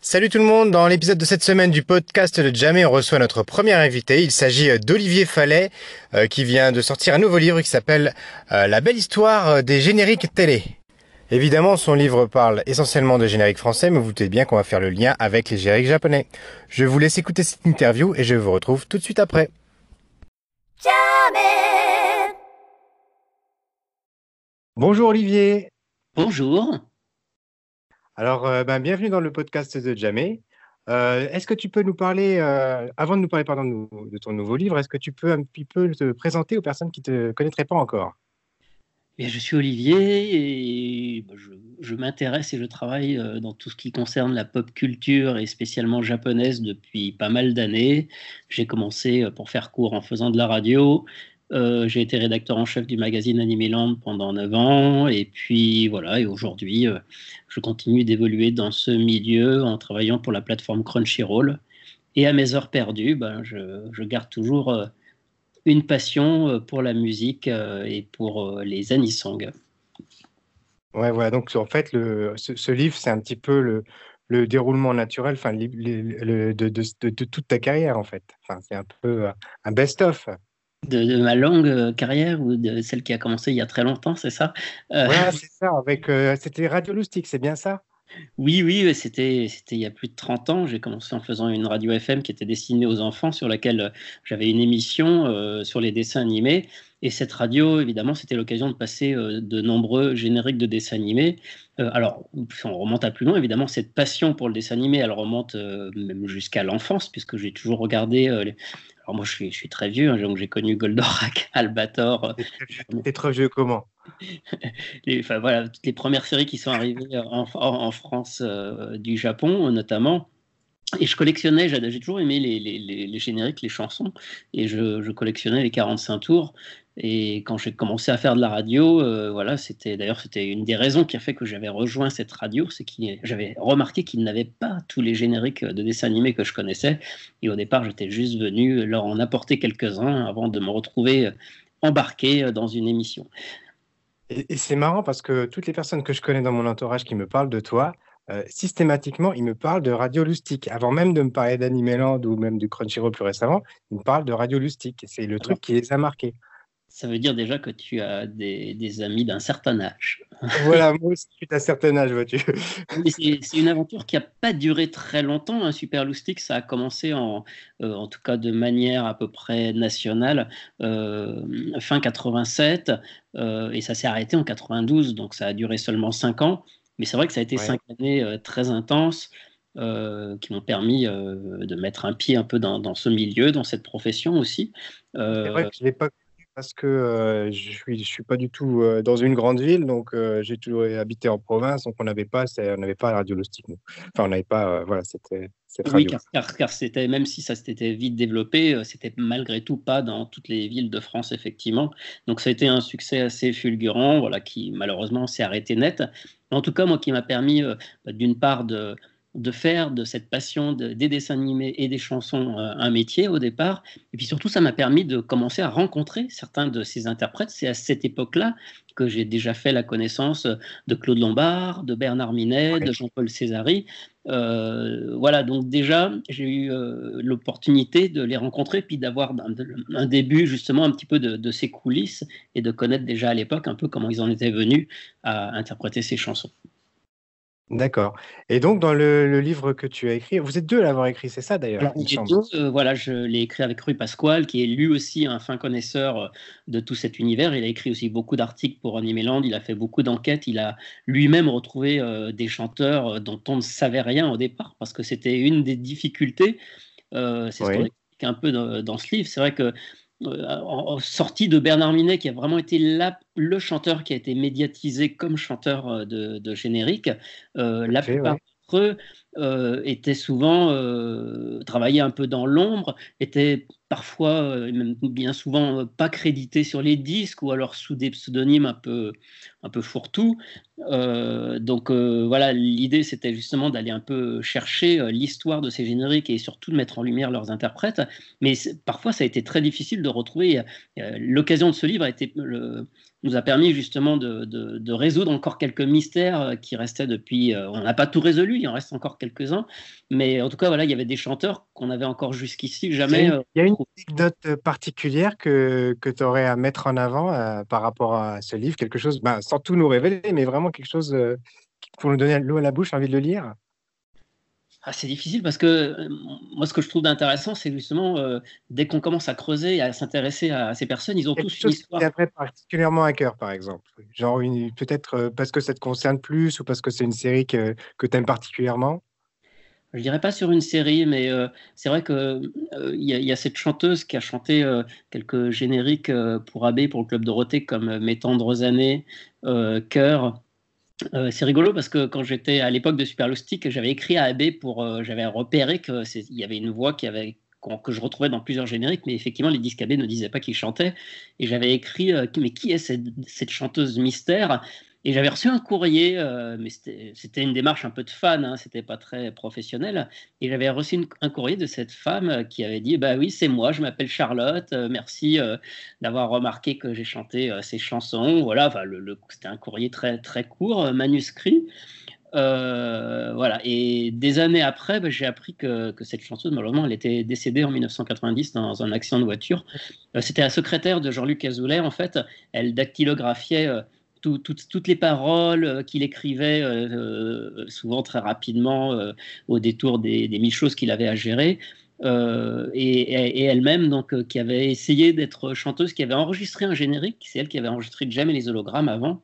Salut tout le monde, dans l'épisode de cette semaine du podcast de Jamais, on reçoit notre premier invité. Il s'agit euh, d'Olivier Fallet, euh, qui vient de sortir un nouveau livre qui s'appelle euh, La belle histoire des génériques télé. Évidemment, son livre parle essentiellement de génériques français, mais vous doutez bien qu'on va faire le lien avec les génériques japonais. Je vous laisse écouter cette interview et je vous retrouve tout de suite après. Jamais Bonjour Olivier. Bonjour. Alors, euh, ben, bienvenue dans le podcast de Jamais. Euh, est-ce que tu peux nous parler, euh, avant de nous parler pardon, de, ton nouveau livre, est-ce que tu peux un petit peu te présenter aux personnes qui ne te connaîtraient pas encore? Eh Je suis Olivier et bah, je, m'intéresse et je travaille dans tout ce qui concerne la pop culture et spécialement japonaise depuis pas mal d'années. J'ai commencé, pour faire court, en faisant de la radio. Euh, j'ai été rédacteur en chef du magazine Animeland pendant 9 ans. Et puis voilà, et aujourd'hui, euh, je continue d'évoluer dans ce milieu en travaillant pour la plateforme Crunchyroll. Et à mes heures perdues, ben, je, garde toujours euh, une passion pour la musique et pour les anisong. Ouais, voilà. Donc en fait, le, ce, livre, c'est un petit peu le, le déroulement naturel de, de, de, toute ta carrière, en fait. C'est un peu un best-of de, ma longue euh, carrière ou de celle qui a commencé il y a très longtemps, c'est ça? Euh, c'est ça. Avec, euh, c'était Radio Loustic, c'est bien ça? Oui, oui, c'était, c'était il y a plus de 30 ans. J'ai commencé en faisant une radio FM qui était destinée aux enfants, sur laquelle j'avais une émission sur les dessins animés. Et cette radio, évidemment, c'était l'occasion de passer de nombreux génériques de dessins animés. alors, on remonte à plus loin, évidemment, cette passion pour le dessin animé, elle remonte même jusqu'à l'enfance, puisque j'ai toujours regardé les, alors moi, je suis, je suis très vieux, hein, donc j'ai connu Goldorak, Albator. T'es trop vieux comment? les, enfin, voilà, toutes les premières séries qui sont arrivées en, en France euh, du Japon, notamment. Et je collectionnais, j'ai toujours aimé les, les, les, génériques, les chansons, et je, je, collectionnais les 45 tours. Et quand j'ai commencé à faire de la radio, euh, voilà, c'était d'ailleurs c'était une des raisons qui a fait que j'avais rejoint cette radio, c'est que j'avais remarqué qu'ils n'avaient pas tous les génériques de dessins animés que je connaissais. Et au départ, j'étais juste venu leur en apporter quelques-uns avant de me retrouver embarqué dans une émission. Et, c'est marrant parce que toutes les personnes que je connais dans mon entourage qui me parlent de toi, euh, systématiquement, ils me parlent de Radio Lustique. Avant même de me parler d'Animeland ou même du Crunchyroll plus récemment, ils me parlent de Radio Lustique. C'est le truc qui les a marqués ça veut dire déjà que tu as des, amis d'un certain âge. Voilà, moi aussi, je suis d'un certain âge, vois-tu. c'est une aventure qui n'a pas duré très longtemps. Un Super Loustic, ça a commencé en, euh, en tout cas de manière à peu près nationale, euh, fin 87, euh, et ça s'est arrêté en 92, donc ça a duré seulement 5 ans. Mais c'est vrai que ça a été 5 années très intenses. qui m'ont permis de mettre un pied un peu dans, dans, ce milieu, dans cette profession aussi. c'est vrai que je l'ai pas parce que je suis je suis pas du tout, dans une grande ville, donc j'ai toujours habité en province, donc on n'avait pas on n'avait pas Radio Loustic, nous. Enfin, on n'avait pas, voilà, c'était Oui, car car c'était même si ça s'était vite développé, c'était malgré tout pas dans toutes les villes de France, effectivement. Donc ça a été un succès assez fulgurant, voilà, qui malheureusement s'est arrêté net. En tout cas, moi, qui m'a permis, bah, d'une part de de faire de cette passion des dessins animés et des chansons euh, un métier au départ. Et puis surtout, ça m'a permis de commencer à rencontrer certains de ces interprètes. C'est à cette époque-là que j'ai déjà fait la connaissance de Claude Lombard, de Bernard Minet, de Jean-Paul Césari. Euh, voilà, donc déjà, j'ai eu euh, l'opportunité de les rencontrer, puis d'avoir un, début justement un petit peu de, de ces coulisses et de connaître déjà à l'époque un peu comment ils en étaient venus à interpréter ces chansons. D'accord et donc dans le livre que tu as écrit vous êtes deux à l'avoir écrit, c'est ça d'ailleurs, euh, voilà, je l'ai écrit avec Rui Pasquale, qui est lui aussi un fin connaisseur, euh, de tout cet univers. Il a écrit aussi beaucoup d'articles pour Animeland, il a fait beaucoup d'enquêtes, il a lui-même retrouvé, euh, des chanteurs, dont on ne savait rien au départ, parce que c'était une des difficultés, c'est ce qu'on explique un peu dans ce livre. C'est vrai que euh, en, sortie de Bernard Minet, qui a vraiment été le chanteur qui a été médiatisé comme chanteur euh, de, générique. Euh, la plupart d'entre eux euh, étaient souvent euh, un peu dans l'ombre, étaient parfois, même bien souvent, pas crédités sur les disques ou alors sous des pseudonymes un peu, un peu fourre-tout. donc voilà, l'idée c'était justement d'aller un peu chercher l'histoire de ces génériques et surtout de mettre en lumière leurs interprètes. Mais parfois ça a été très difficile de retrouver. L'occasion de ce livre a été nous a permis justement de, de, résoudre encore quelques mystères qui restaient depuis. on n'a pas tout résolu, il en reste encore quelques quelques-uns. Mais en tout cas, voilà, il y avait des chanteurs qu'on avait encore jusqu'ici jamais. Il y a une, anecdote particulière que, que tu aurais à mettre en avant par rapport à ce livre, quelque chose, bah, sans tout nous révéler, mais vraiment quelque chose pour nous donner l'eau à la bouche, envie de le lire? Ah, c'est difficile parce que euh, moi, ce que je trouve d'intéressant, c'est justement euh, dès qu'on commence à creuser et à s'intéresser à ces personnes, ils ont tous une histoire. Qui particulièrement à cœur, par exemple. Genre, peut-être euh, parce que ça te concerne plus ou parce que c'est une série que, que tu aimes particulièrement? Je dirais pas sur une série, mais c'est vrai qu'il il y, a cette chanteuse qui a chanté quelques génériques pour AB, pour le Club Dorothée, comme Mes tendres années, Cœur, euh, c'est rigolo parce que quand j'étais à l'époque de Superloustic, j'avais écrit à AB pour, euh, j'avais repéré qu'il y avait une voix qui que je retrouvais dans plusieurs génériques, mais effectivement, les disques AB ne disaient pas qu'il chantait. Et j'avais écrit, euh, mais qui est cette chanteuse mystère? Et j'avais reçu un courrier, euh, mais c'était une démarche un peu de fan, hein, c'était pas très professionnel. Et j'avais reçu un courrier de cette femme qui avait dit Bah oui, c'est moi, je m'appelle Charlotte, euh, merci euh, d'avoir remarqué que j'ai chanté ces chansons. Voilà, c'était un courrier très, très court, manuscrit. voilà, et des années après, bah, j'ai appris que, que, cette chanteuse, malheureusement, elle était décédée en 1990 dans un accident de voiture. c'était la secrétaire de Jean-Luc Azoulay, en fait. Elle dactylographiait toutes les paroles euh, qu'il écrivait, euh, euh, souvent très rapidement, au détour des, mille choses qu'il avait à gérer. et, elle-même, donc, qui avait essayé d'être chanteuse, qui avait enregistré un générique, c'est elle qui avait enregistré Jam et les hologrammes avant,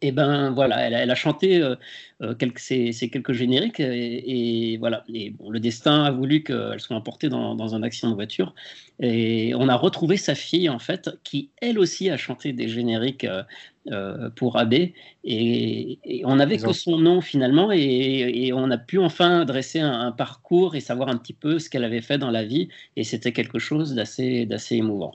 et ben voilà, elle, a chanté euh, euh, quelques, ces, quelques génériques et, voilà. Et bon, le destin a voulu qu'elle soit emportée dans, un accident de voiture. Et on a retrouvé sa fille en fait, qui elle aussi a chanté des génériques euh, pour AB. Et, on n'avait que son nom finalement et, on a pu enfin dresser un, parcours et savoir un petit peu ce qu'elle avait fait dans la vie. Et c'était quelque chose d'assez émouvant.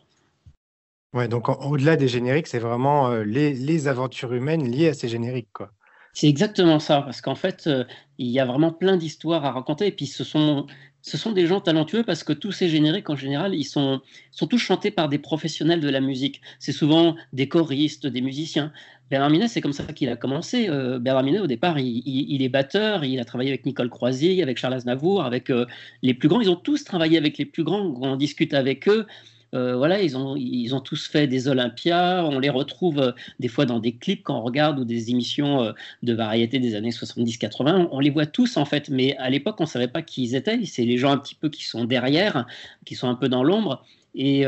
Ouais, donc au-delà des génériques, c'est vraiment euh, les, aventures humaines liées à ces génériques, quoi. C'est exactement ça, parce qu'en fait, euh, il y a vraiment plein d'histoires à raconter, et puis ce sont, ce sont des gens talentueux parce que tous ces génériques, en général, ils sont, sont tous chantés par des professionnels de la musique. C'est souvent des choristes, des musiciens. Bernard Minet, c'est comme ça qu'il a commencé. Euh, Bernard Minet, au départ, il, est batteur, il a travaillé avec Nicole Croisier, avec Charles Aznavour, avec les plus grands. Ils ont tous travaillé avec les plus grands, on discute avec eux. Euh, voilà, ils ont, ils ont tous fait des Olympias. On les retrouve euh, des fois dans des clips quand on regarde ou des émissions euh, de variété des années 70-80. On, les voit tous en fait, mais à l'époque, on ne savait pas qui ils étaient. C'est les gens un petit peu qui sont derrière, qui sont un peu dans l'ombre. Et,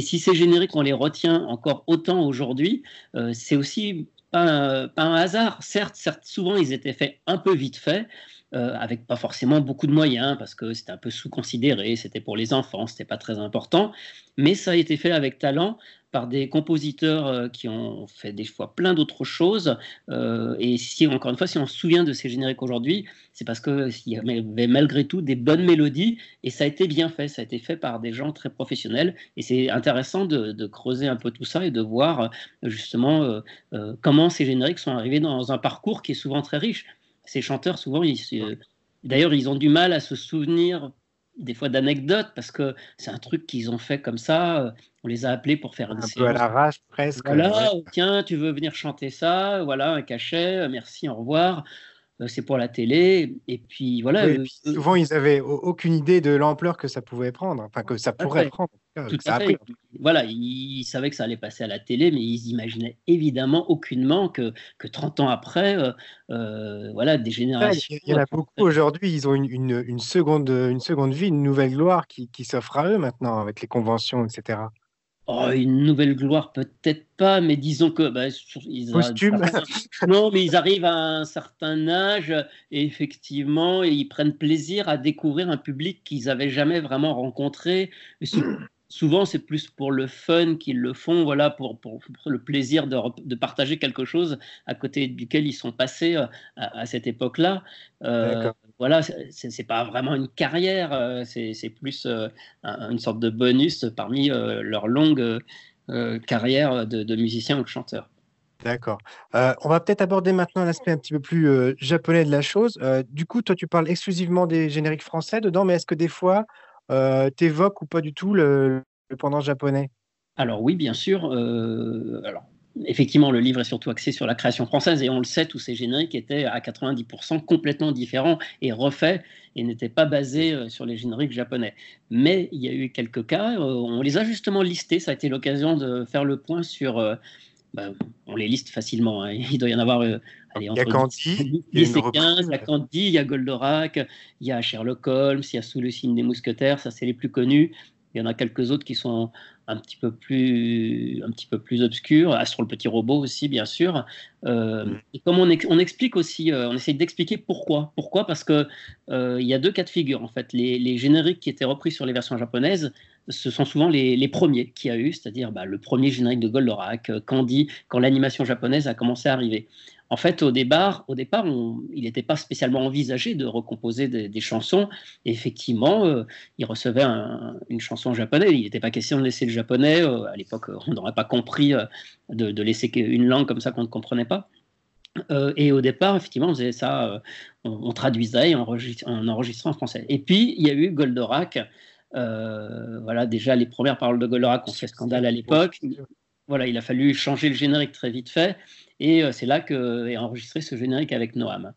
si ces génériques, on les retient encore autant aujourd'hui, c'est aussi pas pas un hasard. Certes, certes, souvent, ils étaient faits un peu vite fait. Euh, avec pas forcément beaucoup de moyens parce que c'était un peu sous-considéré, c'était pour les enfants, c'était pas très important, mais ça a été fait avec talent par des compositeurs euh, qui ont fait des fois plein d'autres choses. Euh, et si, encore une fois, si on se souvient de ces génériques aujourd'hui, c'est parce qu'il y avait malgré tout des bonnes mélodies et ça a été bien fait. Ça a été fait par des gens très professionnels. Et c'est intéressant de, creuser un peu tout ça et de voir justement comment ces génériques sont arrivés dans un parcours qui est souvent très riche ces chanteurs, souvent, d'ailleurs, ils ont du mal à se souvenir des fois d'anecdotes parce que c'est un truc qu'ils ont fait comme ça. Euh, on les a appelés pour faire un peu à l'arrache presque. Voilà, tiens, tu veux venir chanter ça Voilà, un cachet, merci, au revoir. Euh, c'est pour la télé. Et puis voilà. Euh, souvent, ils n'avaient aucune idée de l'ampleur que ça pouvait prendre, enfin que ça pourrait prendre. Tout à fait. Voilà, ils savaient que ça allait passer à la télé, mais ils imaginaient évidemment aucunement que, que 30 ans après, euh, voilà, des générations. il y en a beaucoup aujourd'hui, ils ont une, une, seconde, une seconde vie, une nouvelle gloire qui, qui s'offre à eux maintenant avec les conventions, etc. Oh, une nouvelle gloire, peut-être pas, mais disons que. Bah, ils Non, mais ils arrivent à un certain âge et effectivement, ils prennent plaisir à découvrir un public qu'ils n'avaient jamais vraiment rencontré souvent c'est plus pour le fun qu'ils le font, voilà, pour, pour, le plaisir de, de, partager quelque chose à côté duquel ils sont passés euh, à, cette époque-là. Euh, voilà, c'est pas vraiment une carrière, euh, c'est plus euh, une sorte de bonus parmi leur longue carrière de, de musicien ou de chanteur. D'accord. on va peut-être aborder maintenant l'aspect un petit peu plus japonais de la chose. du coup, toi, tu parles exclusivement des génériques français dedans, mais est-ce que des fois, euh, t'évoques ou pas du tout le, pendant japonais? Alors oui, bien sûr. Euh, alors, effectivement, le livre est surtout axé sur la création française et on le sait, tous ces génériques étaient à 90% complètement différents et refaits et n'étaient pas basés euh, sur les génériques japonais. Mais il y a eu quelques cas, euh, on les a justement listés, ça a été l'occasion de faire le point sur... Euh, bah, on les liste facilement, hein. il doit y en avoir allez, il y a Candy, il y a 15, il y a Candy, il y a Goldorak, il y a Sherlock Holmes, il y a Sous le signe des mousquetaires, ça c'est les plus connus. Il y en a quelques autres qui sont un petit peu plus, un petit peu plus obscurs. Astro le petit robot aussi, bien sûr. Euh, mm. et comme on, on, explique aussi, euh, on essaye d'expliquer pourquoi. Pourquoi? Parce que euh, il y a deux cas de figure en fait. Les, génériques qui étaient repris sur les versions japonaises, ce sont souvent les, premiers qu'il y a eu, c'est-à-dire bah, le premier générique de Goldorak, Candy, quand l'animation japonaise a commencé à arriver. En fait, au départ, il n'était pas spécialement envisagé de recomposer des, chansons. effectivement, euh, il recevait une chanson japonaise. Il n'était pas question de laisser le japonais. Euh, à l'époque, on n'aurait pas compris euh, de, laisser une langue comme ça qu'on ne comprenait pas. et au départ, effectivement, on faisait ça, on, traduisait en, en enregistrant en français. Et puis, il y a eu Goldorak. voilà, déjà, les premières paroles de Goldorak ont fait scandale à l'époque. Voilà, il a fallu changer le générique très vite fait. Et euh, c'est là qu'est enregistré ce générique avec Noam.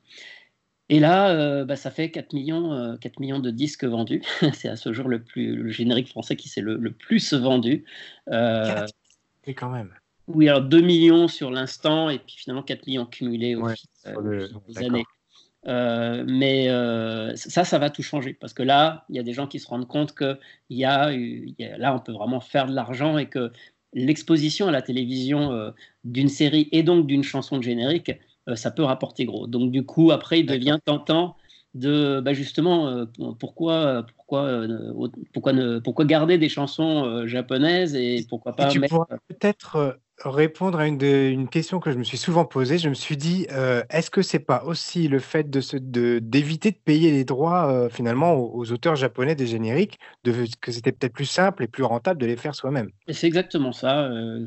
Et là, euh, bah, ça fait 4 millions, 4 euh, millions de disques vendus. c'est à ce jour le, plus, le générique français qui s'est le, plus vendu. et quand même. Oui, alors 2 millions sur l'instant, et puis finalement 4 millions cumulés au fil des années. mais ça, ça va tout changer parce que là, il y a des gens qui se rendent compte que y a, y a, là, on peut vraiment faire de l'argent et que l'exposition à la télévision euh, d'une série et donc d'une chanson de générique, euh, ça peut rapporter gros. Donc du coup, après, il devient tentant de bah, justement euh, pourquoi pourquoi pourquoi ne pourquoi garder des chansons japonaises et pourquoi pas tu peut-être répondre à une, question que je me suis souvent posée. Je me suis dit, euh, est-ce que c'est pas aussi le fait de d'éviter de, payer les droits euh, finalement aux, auteurs japonais des génériques, de, que c'était peut-être plus simple et plus rentable de les faire soi-même? C'est exactement ça. Euh,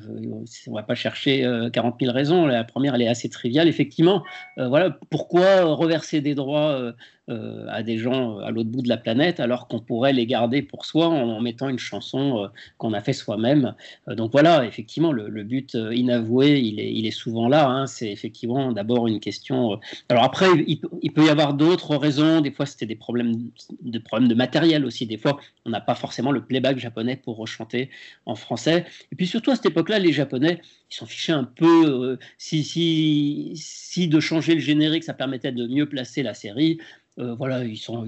on va pas chercher 40 000 raisons. La première, elle est assez triviale. Effectivement, voilà pourquoi reverser des droits euh, à des gens à l'autre bout de la planète, alors qu'on pourrait les garder pour soi en, mettant une chanson euh, qu'on a fait soi-même. Euh, donc voilà, effectivement, le, but inavoué, il est, il est, souvent là. Hein. C'est effectivement d'abord une question. Alors après, il, peut y avoir d'autres raisons. Des fois, c'était des problèmes de, problèmes de matériel aussi. Des fois, on n'a pas forcément le playback japonais pour rechanter en français. Et puis surtout à cette époque-là, les Japonais, ils s'en fichaient un peu. si, si, si de changer le générique, ça permettait de mieux placer la série. Euh, voilà, ils sont,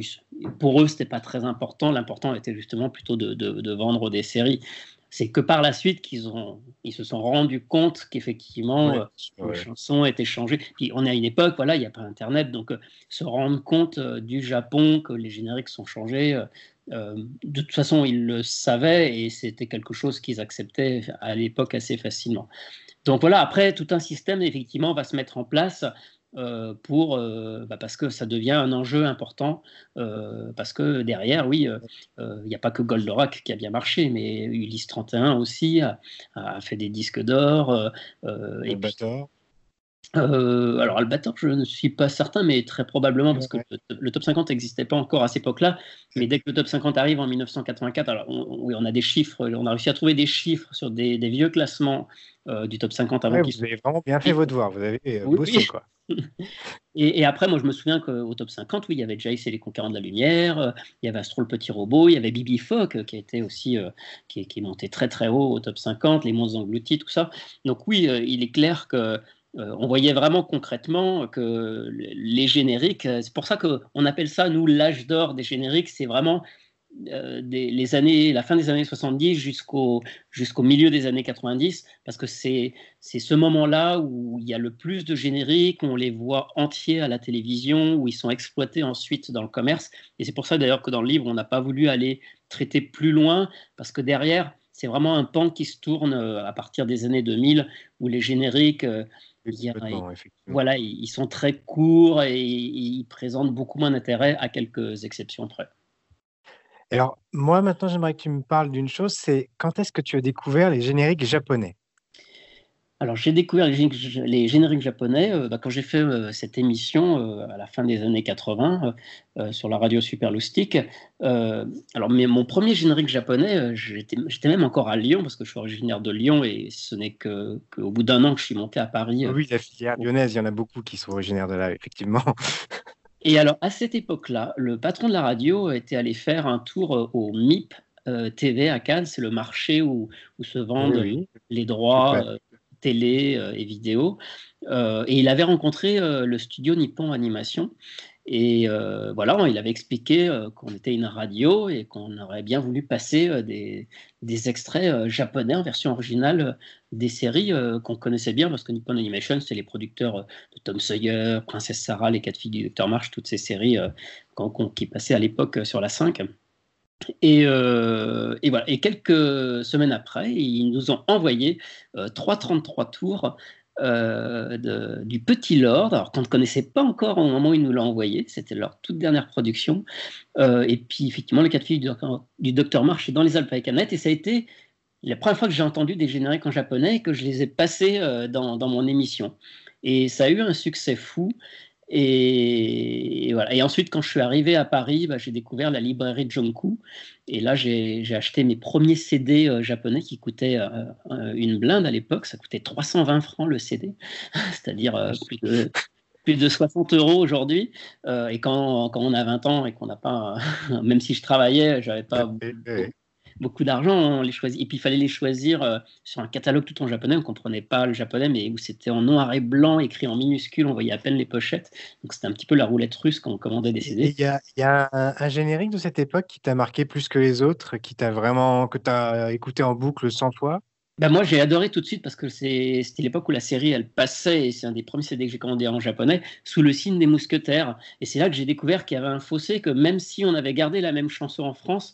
pour eux, c'était pas très important. L'important était justement plutôt de, vendre des séries. C'est que par la suite qu'ils ont, ils se sont rendus compte qu'effectivement euh, les chansons étaient changées. Puis on est à une époque, voilà, il n'y a pas Internet, donc euh, se rendre compte du Japon que les génériques sont changés. de toute façon, ils le savaient et c'était quelque chose qu'ils acceptaient à l'époque assez facilement. Donc voilà, après, tout un système, effectivement, va se mettre en place euh, pour, euh, bah, parce que ça devient un enjeu important, euh, parce que derrière, oui, il n'y a pas que Goldorak qui a bien marché, mais Ulysse 31 aussi a, fait des disques d'or. et alors Albator, je ne suis pas certain, mais très probablement parce que le, top 50 n'existait pas encore à cette époque-là. Mais dès que le top 50 arrive en 1984, alors on, oui, on a des chiffres, on a réussi à trouver des chiffres sur des, vieux classements du top 50 avant. vous avez vraiment bien fait votre devoir, vous avez bossé quoi. et, après, moi, je me souviens qu'au top 50, oui, il y avait Jace et les Conquérants de la Lumière, euh, il y avait Astro le Petit Robot, il y avait Bibi Fock, qui était aussi, euh, qui, monté très très haut au top 50, les monstres engloutis, tout ça. Donc oui, euh, il est clair que on voyait vraiment concrètement que les génériques, c'est pour ça qu'on appelle ça, nous, l'âge d'or des génériques, c'est vraiment euh, les années, la fin des années 70 jusqu'au jusqu'au milieu des années 90, parce que c'est ce moment-là où il y a le plus de génériques, on les voit entiers à la télévision, où ils sont exploités ensuite dans le commerce. Et c'est pour ça d'ailleurs que dans le livre, on n'a pas voulu aller traiter plus loin, parce que derrière, c'est vraiment un pan qui se tourne euh, à partir des années 2000, où les génériques... Euh, voilà, ils sont très courts et ils présentent beaucoup moins d'intérêt à quelques exceptions près. Alors, moi, maintenant, j'aimerais que tu me parles d'une chose, c'est quand est-ce que tu as découvert les génériques japonais? Alors, j'ai découvert les, génériques japonais euh, bah, quand j'ai fait euh, cette émission euh, à la fin des années 80 sur la radio Super alors, mais mon premier générique japonais, j'étais même encore à Lyon parce que je suis originaire de Lyon et ce n'est qu'au bout d'un an que je suis monté à Paris. Oui, la filière lyonnaise, il y en a beaucoup qui sont originaires de là, effectivement. Et alors, à cette époque-là, le patron de la radio était allé faire un tour au MIP TV à Cannes, c'est le marché où, se vendent les droits télé euh, et vidéo. Euh, et il avait rencontré euh, le studio Nippon Animation. Et voilà, il avait expliqué qu'on était une radio et qu'on aurait bien voulu passer des, des, extraits japonais en version originale des séries qu'on connaissait bien parce que Nippon Animation, c'est les producteurs de Tom Sawyer, Princesse Sarah, Les Quatre filles du Docteur March, toutes ces séries qui passaient à l'époque sur la 5. Et, euh, et, voilà. et quelques semaines après, ils nous ont envoyé euh, 333 tours euh, de, du Petit Lord, alors qu'on ne connaissait pas encore au moment où ils nous l'ont envoyé, c'était leur toute dernière production. Euh, et puis effectivement, quatre filles du docteur, du docteur March dans les Alpes avec Annette, et ça a été la première fois que j'ai entendu des génériques en japonais et que je les ai passés dans, mon émission. Et ça a eu un succès fou. Et, voilà. et ensuite, quand je suis arrivé à Paris, bah, j'ai découvert la librairie Jonku. Et là, j'ai acheté mes premiers CD euh, japonais qui coûtaient euh, euh, une blinde à l'époque. Ça coûtait 320 francs le CD, c'est-à-dire plus, de, plus de 60 euros aujourd'hui. et quand, quand, on a 20 ans et qu'on n'a pas, même si je travaillais, j'avais pas beaucoup d'argent, on les choisit. Et puis il fallait les choisir euh, sur un catalogue tout en japonais. On ne comprenait pas le japonais, mais où c'était en noir et blanc, écrit en minuscule, on voyait à peine les pochettes. Donc c'était un petit peu la roulette russe quand on commandait des CD. Il y a, un, générique de cette époque qui t'a marqué plus que les autres, qui t'a vraiment, que tu as écouté en boucle sans toi? Ben moi, j'ai adoré tout de suite parce que c'était l'époque où la série elle passait et c'est un des premiers CD que j'ai commandé en japonais sous le signe des mousquetaires. Et c'est là que j'ai découvert qu'il y avait un fossé que même si on avait gardé la même chanson en France,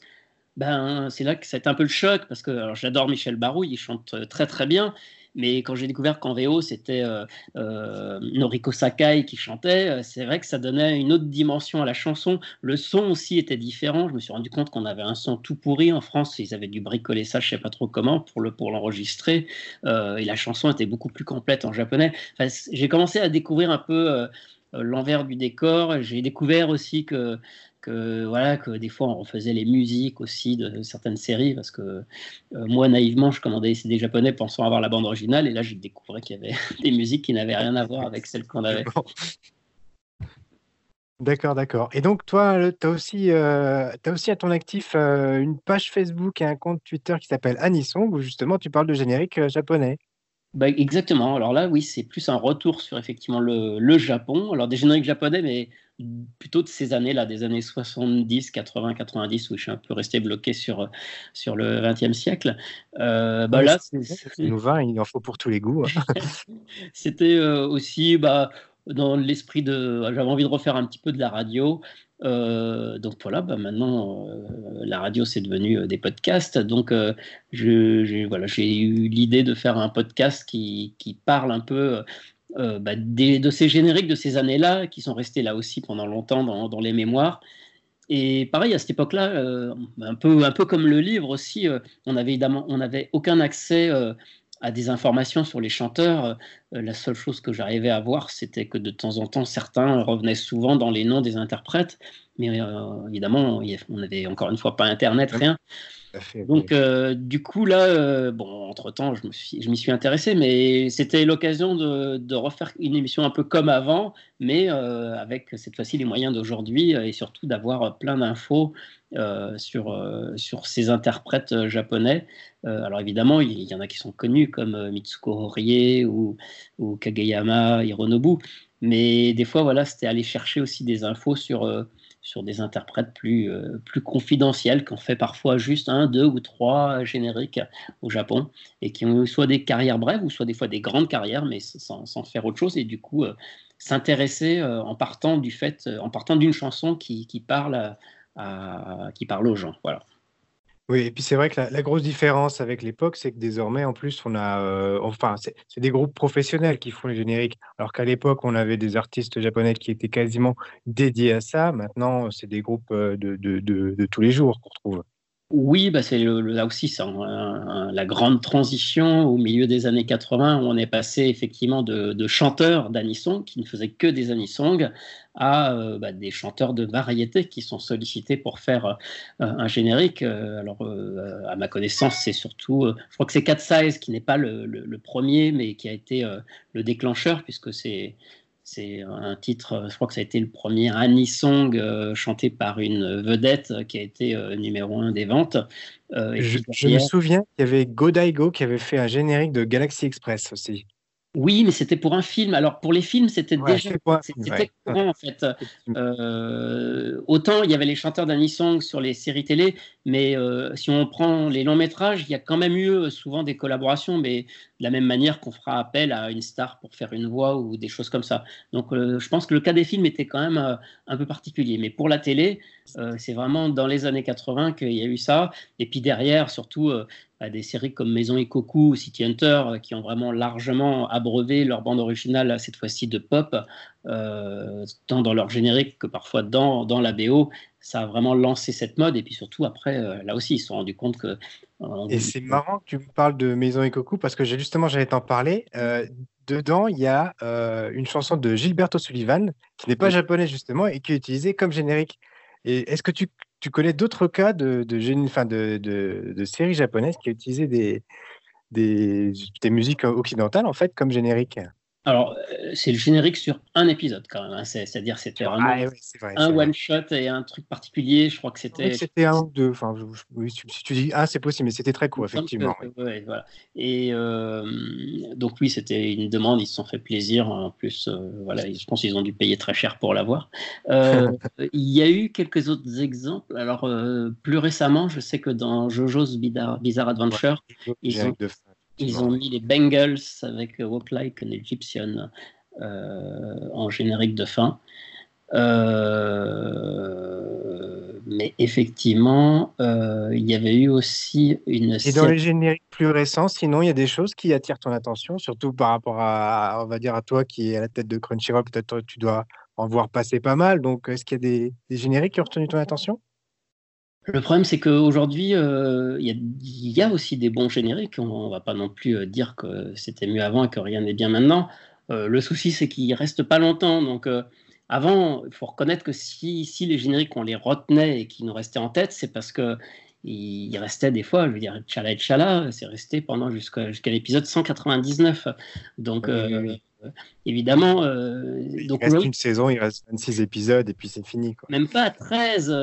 ben, c'est là que c'est un peu le choc parce que j'adore Michel Barou, il chante euh, très très bien. Mais quand j'ai découvert qu'en VO, c'était euh, euh, Noriko Sakai qui chantait, c'est vrai que ça donnait une autre dimension à la chanson. Le son aussi était différent. Je me suis rendu compte qu'on avait un son tout pourri en France. Ils avaient dû bricoler ça, je sais pas trop comment, pour l'enregistrer. et la chanson était beaucoup plus complète en japonais. j'ai commencé à découvrir un peu l'envers du décor. J'ai découvert aussi que que voilà que des fois on faisait les musiques aussi de certaines séries parce que euh, moi naïvement je commandais des CD japonais pensant avoir la bande originale et là j'ai découvert qu'il y avait des musiques qui n'avaient rien à voir avec celles qu'on avait. D'accord, d'accord. Et donc toi, tu as aussi, euh, aussi à ton actif euh, une page Facebook et un compte Twitter qui s'appelle Anisong où justement tu parles de générique japonais. Bah, exactement. Alors là, oui, c'est plus un retour sur effectivement le, le Japon. Alors des génériques japonais, mais plutôt de ces années-là, des années 70, 80, 90, où je suis un peu resté bloqué sur, sur le 20e siècle. Euh, bah là, c'est, nous va, il en faut pour tous les goûts. Hein. C'était euh, aussi bah, dans l'esprit de. J'avais envie de refaire un petit peu de la radio. Euh, donc voilà, bah maintenant la radio c'est devenu des podcasts. Donc je, voilà, j'ai eu l'idée de faire un podcast qui, qui parle un peu euh, bah, de ces génériques de ces années-là, qui sont restés là aussi pendant longtemps dans, les mémoires. Et pareil, à cette époque-là, euh, un, peu, un peu comme le livre aussi, euh, on avait évidemment on n'avait aucun accès à des informations sur les chanteurs. la seule chose que j'arrivais à voir, c'était que de temps en temps, certains revenaient souvent dans les noms des interprètes. Mais évidemment, on n'avait encore une fois pas Internet, rien. Donc, euh, du coup, là, euh, bon, entre-temps, je, je m'y suis intéressé, mais c'était l'occasion de, refaire une émission un peu comme avant, mais euh, avec cette fois-ci les moyens d'aujourd'hui et surtout d'avoir plein d'infos sur, sur ces interprètes japonais. alors, évidemment, il y en a qui sont connus comme Mitsuko Horie ou, ou Kageyama Hironobu, mais des fois, voilà, c'était aller chercher aussi des infos sur sur des interprètes plus, euh, plus confidentiels, qui ont fait parfois juste un, deux ou trois génériques au Japon, et qui ont soit des carrières brèves, ou soit des fois des grandes carrières, mais sans, sans faire autre chose, et du coup euh, s'intéresser euh, en partant du fait, en partant d'une chanson qui, qui parle qui parle aux gens. Voilà. Oui, et puis c'est vrai que la, grosse différence avec l'époque, c'est que désormais, en plus, on a, euh, enfin, c'est des groupes professionnels qui font les génériques, alors qu'à l'époque, on avait des artistes japonais qui étaient quasiment dédiés à ça. Maintenant, c'est des groupes euh, de, de, de, tous les jours qu'on retrouve. Oui, bah c'est là aussi c'est la grande transition au milieu des années 80 où on est passé effectivement de, chanteurs d'anisong qui ne faisaient que des anisong à euh, bah, des chanteurs de variété qui sont sollicités pour faire euh, un générique. Euh, alors à ma connaissance, c'est surtout, je crois que c'est Cat Size qui n'est pas le, premier, mais qui a été le déclencheur puisque c'est c'est un titre, je crois que ça a été le premier Annie Song euh, chanté par une vedette qui a été euh, numéro un des ventes. Euh, je, me souviens qu'il y avait Godaigo qui avait fait un générique de Galaxy Express aussi. Oui, mais c'était pour un film. Alors pour les films, c'était déjà c'était courant en fait. Autant il y avait les chanteurs d'Anisong sur les séries télé, mais euh, si on prend les longs métrages, il y a quand même eu euh, souvent des collaborations, mais de la même manière qu'on fera appel à une star pour faire une voix ou des choses comme ça. Donc je pense que le cas des films était quand même un peu particulier. Mais pour la télé, c'est vraiment dans les années 80 qu'il y a eu ça. Et puis derrière, surtout des séries comme Maison et Coco ou City Hunter euh, qui ont vraiment largement abreuvé leur bande originale, cette fois-ci de pop, euh, tant dans leur générique que parfois dans, dans la BO. Ça a vraiment lancé cette mode. Et puis surtout, après, euh, là aussi, ils se sont rendus compte que. et c'est marrant que tu me parles de Maison et Coco parce que justement, j'allais t'en parler. dedans, il y a une chanson de Gilberto Sullivan qui n'est pas japonais justement et qui est utilisée comme générique. Et est-ce que tu tu connais d'autres cas de, de, de, de, séries japonaises qui utilisaient des, des, des musiques occidentales en fait comme générique? Alors, euh, c'est le générique sur un épisode quand même. Hein. C'est-à-dire, c'était vraiment ah, un one-shot et un truc particulier. Je crois que c'était. C'était un ou deux. Enfin, oui, si tu dis ah, c'est possible, mais c'était très court, effectivement. voilà. Et euh, donc, oui, c'était une demande. Ils se sont fait plaisir. En plus, euh, voilà, je pense qu'ils ont dû payer très cher pour l'avoir. il y a eu quelques autres exemples. Alors, plus récemment, je sais que dans JoJo's Bizarre, Adventure, ils ont. Ils ont mis les Bengals avec Walk Like an Egyptian euh, en générique de fin. Euh, mais effectivement, euh, il y avait eu aussi une. Et dans les génériques plus récents, sinon, il y a des choses qui attirent ton attention, surtout par rapport à, on va dire, à toi qui est à la tête de Crunchyroll, peut-être tu dois en voir passer pas mal. Donc, est-ce qu'il y a des, des génériques qui ont retenu ton attention? Le problème, c'est qu'aujourd'hui, euh, il y, a aussi des bons génériques. On ne va pas non plus euh, dire que c'était mieux avant et que rien n'est bien maintenant. Euh, le souci, c'est qu'ils ne restent pas longtemps. Donc, avant, il faut reconnaître que si, si, les génériques, on les retenait et qu'ils nous restaient en tête, c'est parce que il restait des fois, je veux dire, Tchala et Tchala, c'est resté pendant jusqu'à l'épisode 199. Donc, euh, évidemment. Euh, donc, il reste une saison, il reste 26 épisodes et puis c'est fini. Même pas 13,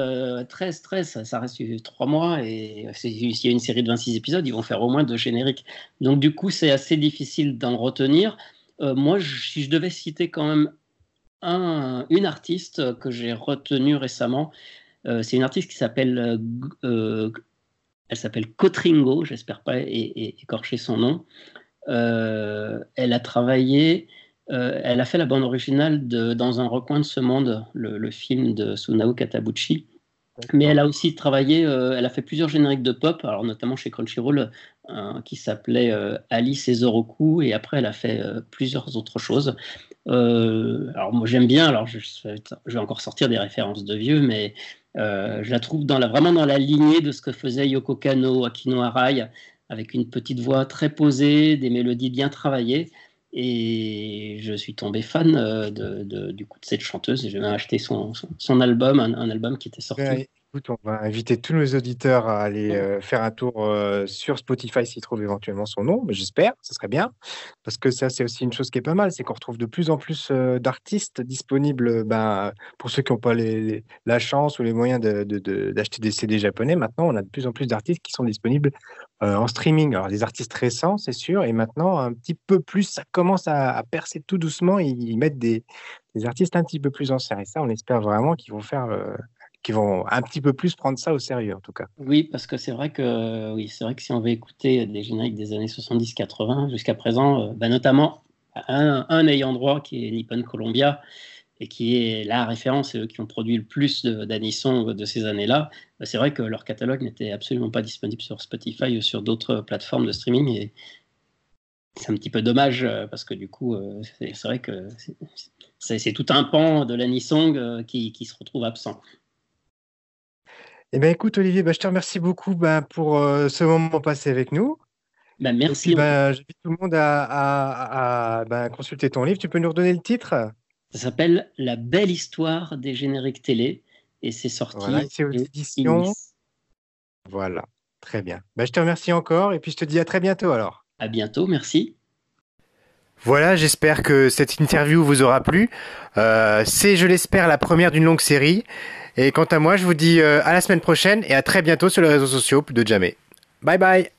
13, 13, ça, reste 3 mois et s'il y a une série de 26 épisodes, ils vont faire au moins deux génériques. Donc du coup, c'est assez difficile d'en retenir. Euh, moi, si je devais citer quand même un, une artiste que j'ai retenue récemment, c'est une artiste qui s'appelle elle s'appelle Cotringo, j'espère pas écorcher son nom. Euh, elle a travaillé, euh, elle a fait la bande originale de Dans un recoin de ce monde, le, film de Sunao Katabuchi. Mais elle a aussi travaillé, euh, elle a fait plusieurs génériques de pop, alors notamment chez Crunchyroll, qui s'appelait Alice et Zoroku, et après elle a fait plusieurs autres choses. alors moi j'aime bien, alors je, je, vais encore sortir des références de vieux, mais je la trouve dans la, vraiment dans la lignée de ce que faisait Yoko Kano, Akino Arai, avec une petite voix très posée, des mélodies bien travaillées. Et je suis tombé fan euh, de, du coup de cette chanteuse j'ai même acheté son, son, album, un, album qui était sorti on va inviter tous nos auditeurs à aller euh, faire un tour euh, sur Spotify s'ils trouvent éventuellement son nom, mais j'espère, ce serait bien, parce que ça c'est aussi une chose qui est pas mal, c'est qu'on retrouve de plus en plus euh, d'artistes disponibles, ben, pour ceux qui n'ont pas les, la chance ou les moyens d'acheter des CD japonais, maintenant on a de plus en plus d'artistes qui sont disponibles en streaming. Alors des artistes récents, c'est sûr, et maintenant un petit peu plus, ça commence à, percer tout doucement, ils, mettent des, des, artistes un petit peu plus en serre, et ça on espère vraiment qu'ils vont faire qui vont un petit peu plus prendre ça au sérieux, en tout cas. Oui, parce que c'est vrai que oui, c'est vrai que si on veut écouter des génériques des années 70-80 jusqu'à présent, euh, bah, notamment un, un, ayant droit qui est Nippon Columbia et qui est la référence, et eux qui ont produit le plus d'anissons de, ces années-là, bah, c'est vrai que leur catalogue n'était absolument pas disponible sur Spotify ou sur d'autres plateformes de streaming. Et c'est un petit peu dommage euh, parce que du coup, euh, c'est vrai que c'est tout un pan de l'anisong qui se retrouve absent. Eh bien, écoute, Olivier, bah, je te remercie beaucoup bah, pour euh, ce moment passé avec nous. Bah, merci. j'invite tout le monde à, à- à, consulter ton livre. Tu peux nous redonner le titre? Ça s'appelle La belle histoire des génériques télé et c'est sorti Voilà, c'est aux éditions. Voilà, très bien. Je te remercie encore et puis je te dis à très bientôt alors. À bientôt, merci. Voilà, j'espère que cette interview vous aura plu. Euh, c'est, je l'espère, la première d'une longue série. Et quant à moi, je vous dis euh, à la semaine prochaine et à très bientôt sur les réseaux sociaux de Jamais. Bye bye